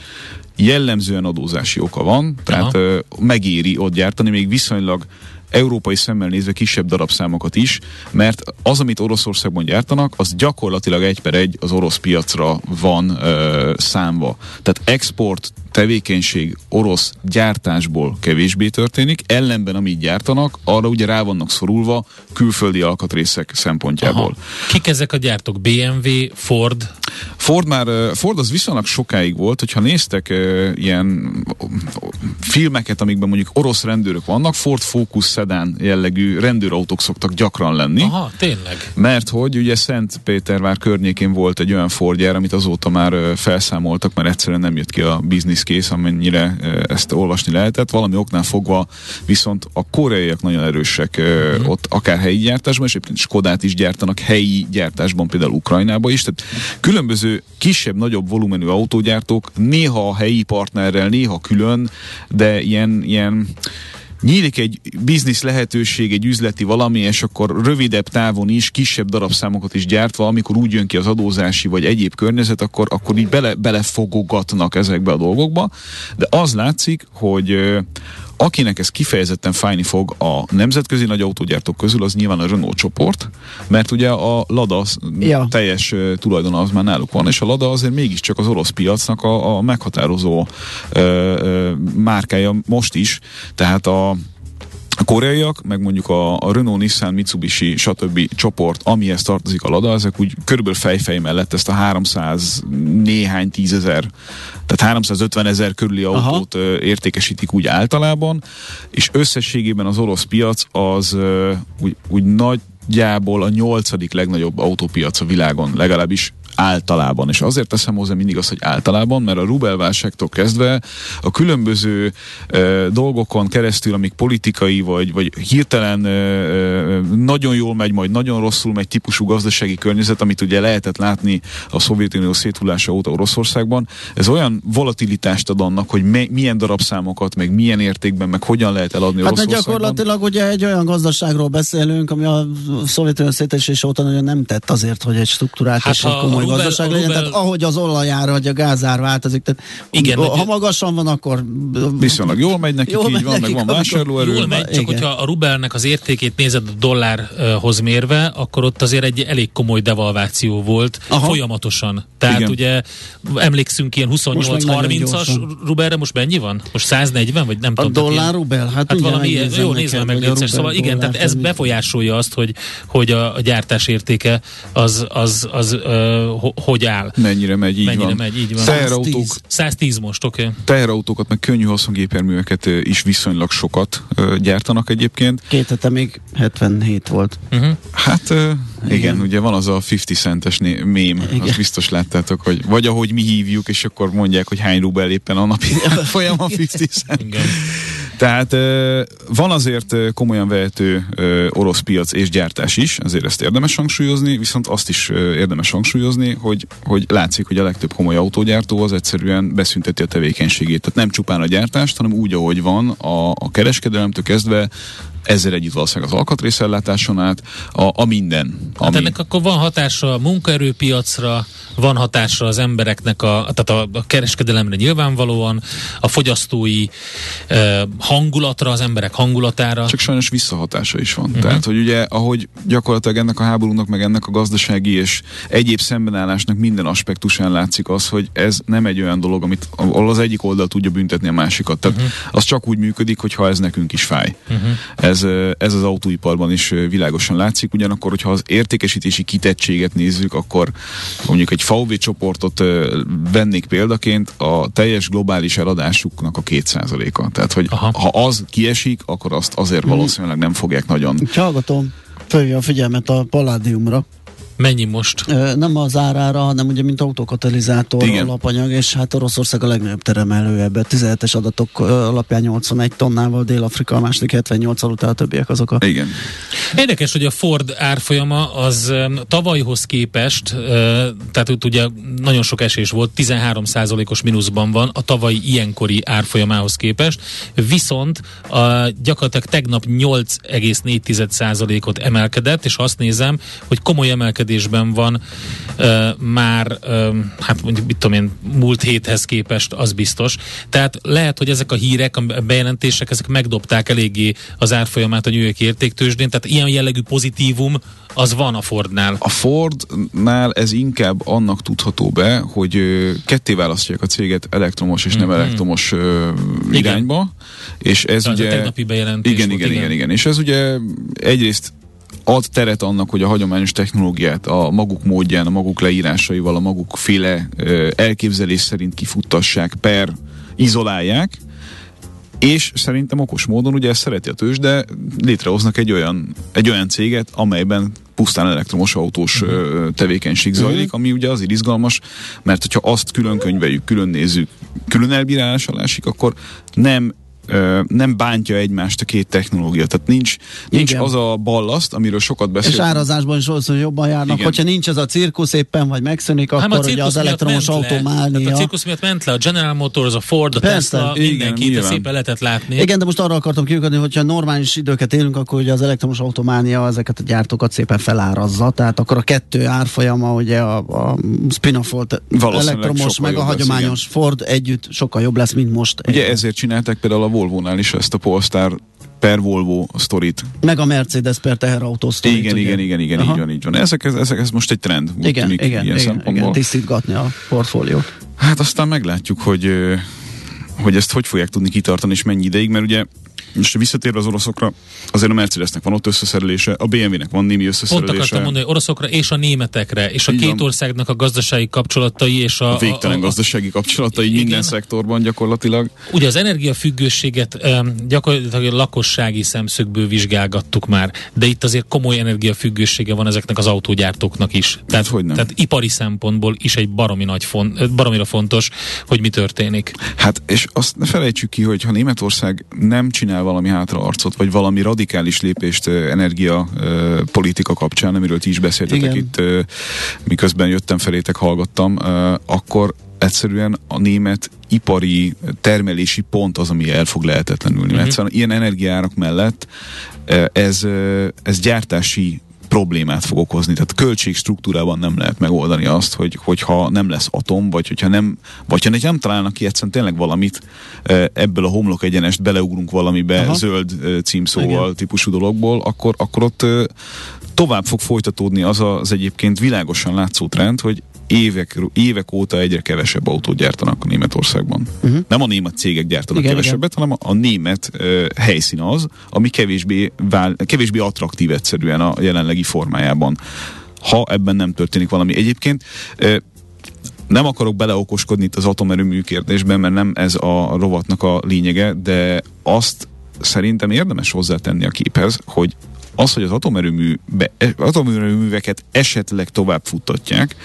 jellemzően adózási oka van, tehát Aha. megéri ott gyártani, még viszonylag európai szemmel nézve kisebb darabszámokat is, mert az, amit Oroszországban gyártanak, az gyakorlatilag egy per egy az orosz piacra van ö, számva. Tehát export tevékenység orosz gyártásból kevésbé történik, ellenben amit gyártanak, arra ugye rá vannak szorulva külföldi alkatrészek szempontjából. Aha. Kik ezek a gyártók? BMW, Ford? Ford már, Ford az viszonylag sokáig volt, hogyha néztek uh, ilyen filmeket, amikben mondjuk orosz rendőrök vannak, Ford Focus szedán jellegű rendőrautók szoktak gyakran lenni. Aha, tényleg. Mert hogy ugye Szent Pétervár környékén volt egy olyan Fordjár, amit azóta már felszámoltak, mert egyszerűen nem jött ki a business kész, amennyire ezt olvasni lehetett. Valami oknál fogva viszont a koreaiak nagyon erősek uh-huh. ott, akár helyi gyártásban, és egyébként Skodát is gyártanak helyi gyártásban, például Ukrajnába is. Tehát különböző kisebb-nagyobb volumenű autógyártók, néha a helyi partnerrel, néha külön, de ilyen, ilyen nyílik egy biznisz lehetőség, egy üzleti valami, és akkor rövidebb távon is, kisebb darabszámokat is gyártva, amikor úgy jön ki az adózási vagy egyéb környezet, akkor, akkor így bele, belefogogatnak ezekbe a dolgokba. De az látszik, hogy akinek ez kifejezetten fájni fog a nemzetközi nagy autógyártók közül, az nyilván a Renault csoport, mert ugye a Lada ja. teljes tulajdona az már náluk van, és a Lada azért mégiscsak az orosz piacnak a, a meghatározó ö, ö, márkája most is, tehát a a koreaiak, meg mondjuk a, a Renault, Nissan, Mitsubishi, stb. csoport, amihez tartozik a Lada, ezek úgy körülbelül fejfej mellett ezt a 300 néhány tízezer, tehát 350 ezer körüli Aha. autót ö, értékesítik úgy általában, és összességében az orosz piac az úgy, úgy nagyjából a nyolcadik legnagyobb autópiac a világon, legalábbis általában. És azért teszem hozzá mindig azt, hogy általában, mert a rubelválságtól kezdve a különböző ö, dolgokon keresztül, amik politikai vagy, vagy hirtelen ö, nagyon jól megy, majd nagyon rosszul megy típusú gazdasági környezet, amit ugye lehetett látni a Szovjetunió széthullása óta Oroszországban, ez olyan volatilitást ad annak, hogy me, milyen darabszámokat, meg milyen értékben, meg hogyan lehet eladni hát Oroszországban. gyakorlatilag ugye egy olyan gazdaságról beszélünk, ami a Szovjetunió szétesés óta nagyon nem tett azért, hogy egy struktúrát hát és egy komoly Rubel, gazdaság legyen, Rubel... tehát ahogy az olajár vagy a gázár változik, tehát Igen, ha magasan van, akkor viszonylag jól megy nekik, jól így van, nekik, meg van vásárlóerő. Jól megy, csak Igen. hogyha a rubelnek az értékét nézed a dollárhoz mérve, akkor ott azért egy elég komoly devalváció volt Aha. folyamatosan. Tehát Igen. ugye emlékszünk ilyen 28-30-as rubelre, most mennyi van? Most 140, vagy nem a tudom. A dollár rubel? Hát, hát valami, jó, nézve meg létszer. Szóval igen, tehát ez befolyásolja azt, hogy, hogy a, a gyártás értéke az, az, az, az hogy áll. Mennyire megy, így Mennyire van. megy, így van. Teherautók, 110 most, oké. Okay. Teherautókat, meg könnyű haszongépjárműveket is viszonylag sokat gyártanak egyébként. Két hete még 77 volt. Uh-huh. Hát igen, igen, ugye van az a 50 centes né- mém, igen. azt biztos láttátok, hogy vagy ahogy mi hívjuk, és akkor mondják, hogy hány rubel éppen a napi folyam a 50 cent. Igen. Tehát van azért komolyan vehető orosz piac és gyártás is, azért ezt érdemes hangsúlyozni, viszont azt is érdemes hangsúlyozni, hogy, hogy látszik, hogy a legtöbb komoly autógyártó az egyszerűen beszünteti a tevékenységét. Tehát nem csupán a gyártást, hanem úgy, ahogy van, a, a kereskedelemtől kezdve ezzel együtt valószínűleg az alkatrészellátáson át, a, a minden. Hát ami... Hát ennek akkor van hatása a munkaerőpiacra, van hatása az embereknek, a, tehát a, a kereskedelemre nyilvánvalóan, a fogyasztói e, hangulatra, az emberek hangulatára. Csak sajnos visszahatása is van. Uh-huh. Tehát, hogy ugye, ahogy gyakorlatilag ennek a háborúnak, meg ennek a gazdasági és egyéb szembenállásnak minden aspektusán látszik az, hogy ez nem egy olyan dolog, amit ahol az egyik oldal tudja büntetni a másikat. Tehát uh-huh. az csak úgy működik, hogyha ez nekünk is fáj. Uh-huh. Ez, ez az autóiparban is világosan látszik, ugyanakkor, hogyha az értékesítési kitettséget nézzük, akkor mondjuk egy VW csoportot vennék példaként, a teljes globális eladásuknak a 2%-a. Tehát, hogy Aha. ha az kiesik, akkor azt azért mhm. valószínűleg nem fogják nagyon. Hallgatom, följe a figyelmet a Palladiumra. Mennyi most? Nem az árára, hanem ugye mint autókatalizátor Igen. alapanyag, és hát Oroszország a legnagyobb termelő ebbe. 17-es adatok alapján 81 tonnával, Dél-Afrika a második 78 alatt, a többiek azok a... Igen. Érdekes, hogy a Ford árfolyama az tavalyhoz képest, tehát ott ugye nagyon sok esés volt, 13 os mínuszban van a tavalyi ilyenkori árfolyamához képest, viszont a, gyakorlatilag tegnap 8,4 ot emelkedett, és azt nézem, hogy komoly emelkedés növekedésben van. Már, hát mondjuk mit tudom én, múlt héthez képest, az biztos. Tehát lehet, hogy ezek a hírek, a bejelentések, ezek megdobták eléggé az árfolyamát a New York értéktősdén, tehát ilyen jellegű pozitívum az van a Fordnál. A Fordnál ez inkább annak tudható be, hogy ketté választják a céget elektromos és nem elektromos uh, irányba, és ez ugye... A bejelentés igen, volt, igen, igen, igen, igen, és ez ugye egyrészt ad teret annak, hogy a hagyományos technológiát a maguk módján, a maguk leírásaival, a maguk féle elképzelés szerint kifuttassák, per izolálják, és szerintem okos módon, ugye ezt szereti a tőzs, de létrehoznak egy olyan, egy olyan céget, amelyben pusztán elektromos autós uh-huh. tevékenység zajlik, uh-huh. ami ugye azért izgalmas, mert hogyha azt külön könyveljük, külön nézzük, külön elbírálás alá esik, akkor nem nem bántja egymást a két technológia. Tehát nincs, nincs az a ballaszt, amiről sokat beszélünk. És árazásban is hogy jobban járnak. Igen. Hogyha nincs ez a cirkusz éppen, vagy megszűnik, hát akkor ugye az elektromos automálnia. A cirkusz miatt ment le a General Motors, a Ford, a Persze. Tesla, mindenki, szépen lehetett látni. Igen, de most arra akartam kiukadni, hogyha normális időket élünk, akkor ugye az elektromos autománia ezeket a gyártókat szépen felárazza, tehát akkor a kettő árfolyama, ugye a, a spin-off volt elektromos, meg a hagyományos lesz, Ford együtt sokkal jobb lesz, mint most. Ugye ezért csinálták például a Volvo-nál is ezt a Polestar per Volvo sztorit. Meg a Mercedes per teherautó sztorit. Igen, ugye? igen, igen, igen, Aha. így van, így van. Ezek, ezek, ez most egy trend. Igen, tűnik, igen, igen, igen, tisztítgatni a portfóliót. Hát aztán meglátjuk, hogy hogy ezt hogy fogják tudni kitartani, és mennyi ideig, mert ugye most visszatérve az oroszokra, azért a Mercedesnek van ott összeszerelése, a BMW-nek van némi összeszerelése. Pont akartam mondani, oroszokra és a németekre, és a két országnak a gazdasági kapcsolatai és a... a végtelen a, a, gazdasági kapcsolatai igen. minden szektorban gyakorlatilag. Ugye az energiafüggőséget gyakorlatilag a lakossági szemszögből vizsgálgattuk már, de itt azért komoly energiafüggősége van ezeknek az autógyártóknak is. Tehát, hogy nem. tehát ipari szempontból is egy baromi nagy font, baromira fontos, hogy mi történik. Hát, és azt ne felejtsük ki, hogy ha Németország nem csinál valami hátraarcot, vagy valami radikális lépést energiapolitika kapcsán, amiről ti is beszéltetek Igen. itt, miközben jöttem felétek, hallgattam, akkor egyszerűen a német ipari termelési pont az, ami el fog lehetetlenülni. Uh-huh. Mert egyszerűen ilyen energiárak mellett ez, ez gyártási problémát fog okozni. Tehát költségstruktúrában nem lehet megoldani azt, hogy, hogyha nem lesz atom, vagy hogyha nem, vagy ha nem találnak ki egyszerűen tényleg valamit, ebből a homlok egyenest beleugrunk valamibe Aha. zöld címszóval Igen. típusú dologból, akkor, akkor ott tovább fog folytatódni az az egyébként világosan látszó trend, hogy évek, évek óta egyre kevesebb autót gyártanak a Németországban. Uh-huh. Nem a német cégek gyártanak igen, kevesebbet, igen. hanem a, a német uh, helyszín az, ami kevésbé, vál, kevésbé attraktív egyszerűen a jelenlegi formájában. Ha ebben nem történik valami. Egyébként uh, nem akarok beleokoskodni itt az atomerőmű kérdésben, mert nem ez a rovatnak a lényege, de azt szerintem érdemes hozzátenni a képhez, hogy az, hogy az atomerőműbe, atomerőműveket esetleg tovább futtatják,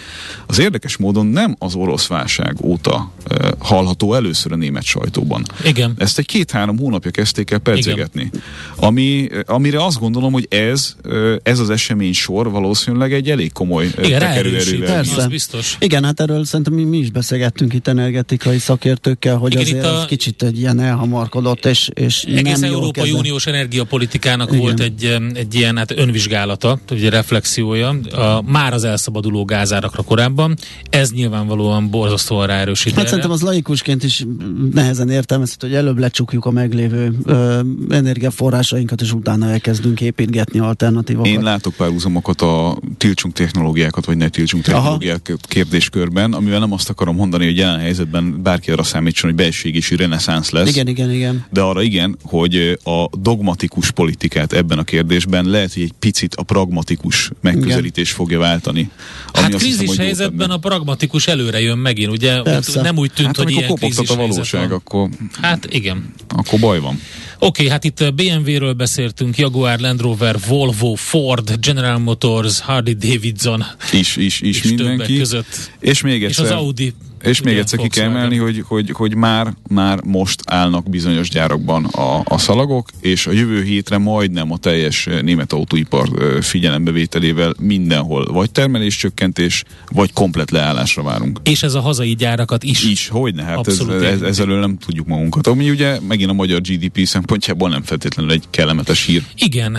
az érdekes módon nem az orosz válság óta uh, hallható először a német sajtóban. Igen. Ezt egy két-három hónapja kezdték el pedzegetni. Ami, amire azt gondolom, hogy ez, ez az esemény sor valószínűleg egy elég komoly Igen, tekerőerővel. biztos. Igen, hát erről szerintem mi, mi is beszélgettünk itt energetikai szakértőkkel, hogy Igen, azért a... kicsit egy ilyen elhamarkodott, és, és Egész nem Európai Uniós energiapolitikának Igen. volt egy egy ilyen hát önvizsgálata, ugye reflexiója, a, már az elszabaduló gázárakra korábban. Ez nyilvánvalóan borzasztóan ráerősít. Hát szerintem az laikusként is nehezen értelmezhető, hogy előbb lecsukjuk a meglévő ö, energiaforrásainkat, és utána elkezdünk építgetni alternatívokat. Én látok párhuzamokat a tiltsunk technológiákat, vagy ne tiltsunk technológiákat kérdéskörben, amivel nem azt akarom mondani, hogy jelen helyzetben bárki arra számítson, hogy belségési reneszánsz lesz. Igen, igen, igen. De arra igen, hogy a dogmatikus politikát ebben a kérdésben helyzetben lehet, hogy egy picit a pragmatikus megközelítés Igen. fogja váltani. Ami hát krízis hiszem, helyzetben a pragmatikus előre jön megint, ugye? Persze. Nem úgy tűnt, hát, hogy ilyen krízis a valóság, akkor... Hát igen. Akkor baj van. Oké, okay, hát itt BMW-ről beszéltünk, Jaguar, Land Rover, Volvo, Ford, General Motors, Harley Davidson. Is, is, is mindenki. között. És még egyszer. És az Audi és még egyszer ki kell emelni, hogy, hogy, hogy már, már most állnak bizonyos gyárakban a, a szalagok, és a jövő hétre majdnem a teljes német autóipar figyelembevételével mindenhol vagy termeléscsökkentés, vagy komplet leállásra várunk. És ez a hazai gyárakat is. Is, hogy ne, hát ez, ez, ezzel nem tudjuk magunkat. Ami ugye megint a magyar GDP szempontjából nem feltétlenül egy kellemetes hír. Igen.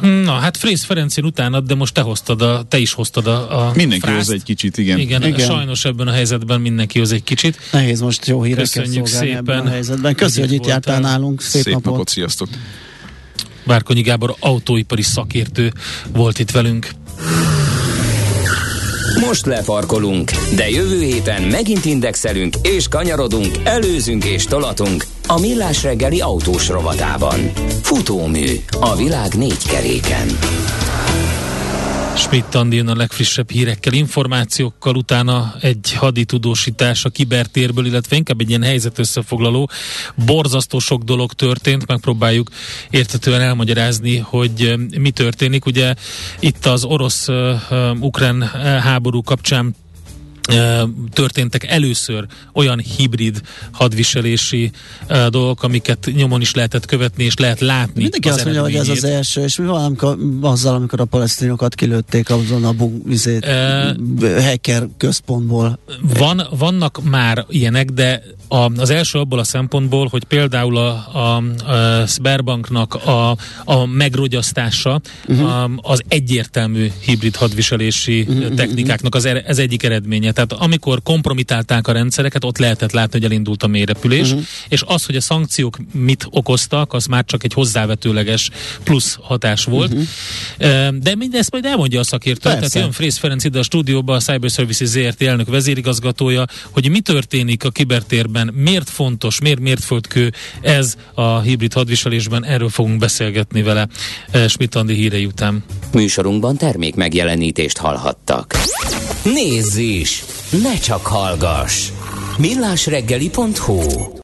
Na, hát Frész Ferencén utánad, de most te hoztad a, te is hoztad a, a Mindenki hoz egy kicsit, igen. igen. Igen, sajnos ebben a helyzetben mindenkihoz egy kicsit. Nehéz most jó hírekkel Köszönjük szépen. ebben a helyzetben. Köszönjük, hogy itt jártál nálunk. Szép, Szép napot. napot. Sziasztok. Várkonyi Gábor autóipari szakértő volt itt velünk. Most lefarkolunk, de jövő héten megint indexelünk és kanyarodunk, előzünk és tolatunk a Millás reggeli autós rovatában. Futómű a világ négy keréken. Schmidt Andi a legfrissebb hírekkel, információkkal, utána egy haditudósítás a kibertérből, illetve inkább egy ilyen helyzet összefoglaló. Borzasztó sok dolog történt, megpróbáljuk értetően elmagyarázni, hogy mi történik. Ugye itt az orosz-ukrán háború kapcsán történtek először olyan hibrid hadviselési uh, dolgok, amiket nyomon is lehetett követni, és lehet látni. Mindenki az azt mondja, hogy ez az első, és mi van amikor, azzal, amikor a palesztinokat kilőtték azon a bugvizét, uh, hacker központból? Van, vannak már ilyenek, de A, az első abból a szempontból, hogy például a, a, a Sberbanknak a, a megrogyasztása uh-huh. a, az egyértelmű hibrid hadviselési uh-huh. technikáknak az, ez egyik eredménye. Tehát amikor kompromitálták a rendszereket, ott lehetett látni, hogy elindult a mélyrepülés, uh-huh. és az, hogy a szankciók mit okoztak, az már csak egy hozzávetőleges plusz hatás volt. Uh-huh. De mindezt majd elmondja a szakértő. Persze. Tehát jön Frész Ferenc ide a stúdióba, a Cyber Services ZRT elnök vezérigazgatója, hogy mi történik a kibertérben, miért fontos, miért mértföldkő ez a hibrid hadviselésben, erről fogunk beszélgetni vele Schmidt Andi hírei után. Műsorunkban termék megjelenítést hallhattak. Nézz is! Ne csak hallgass! millásreggeli.hu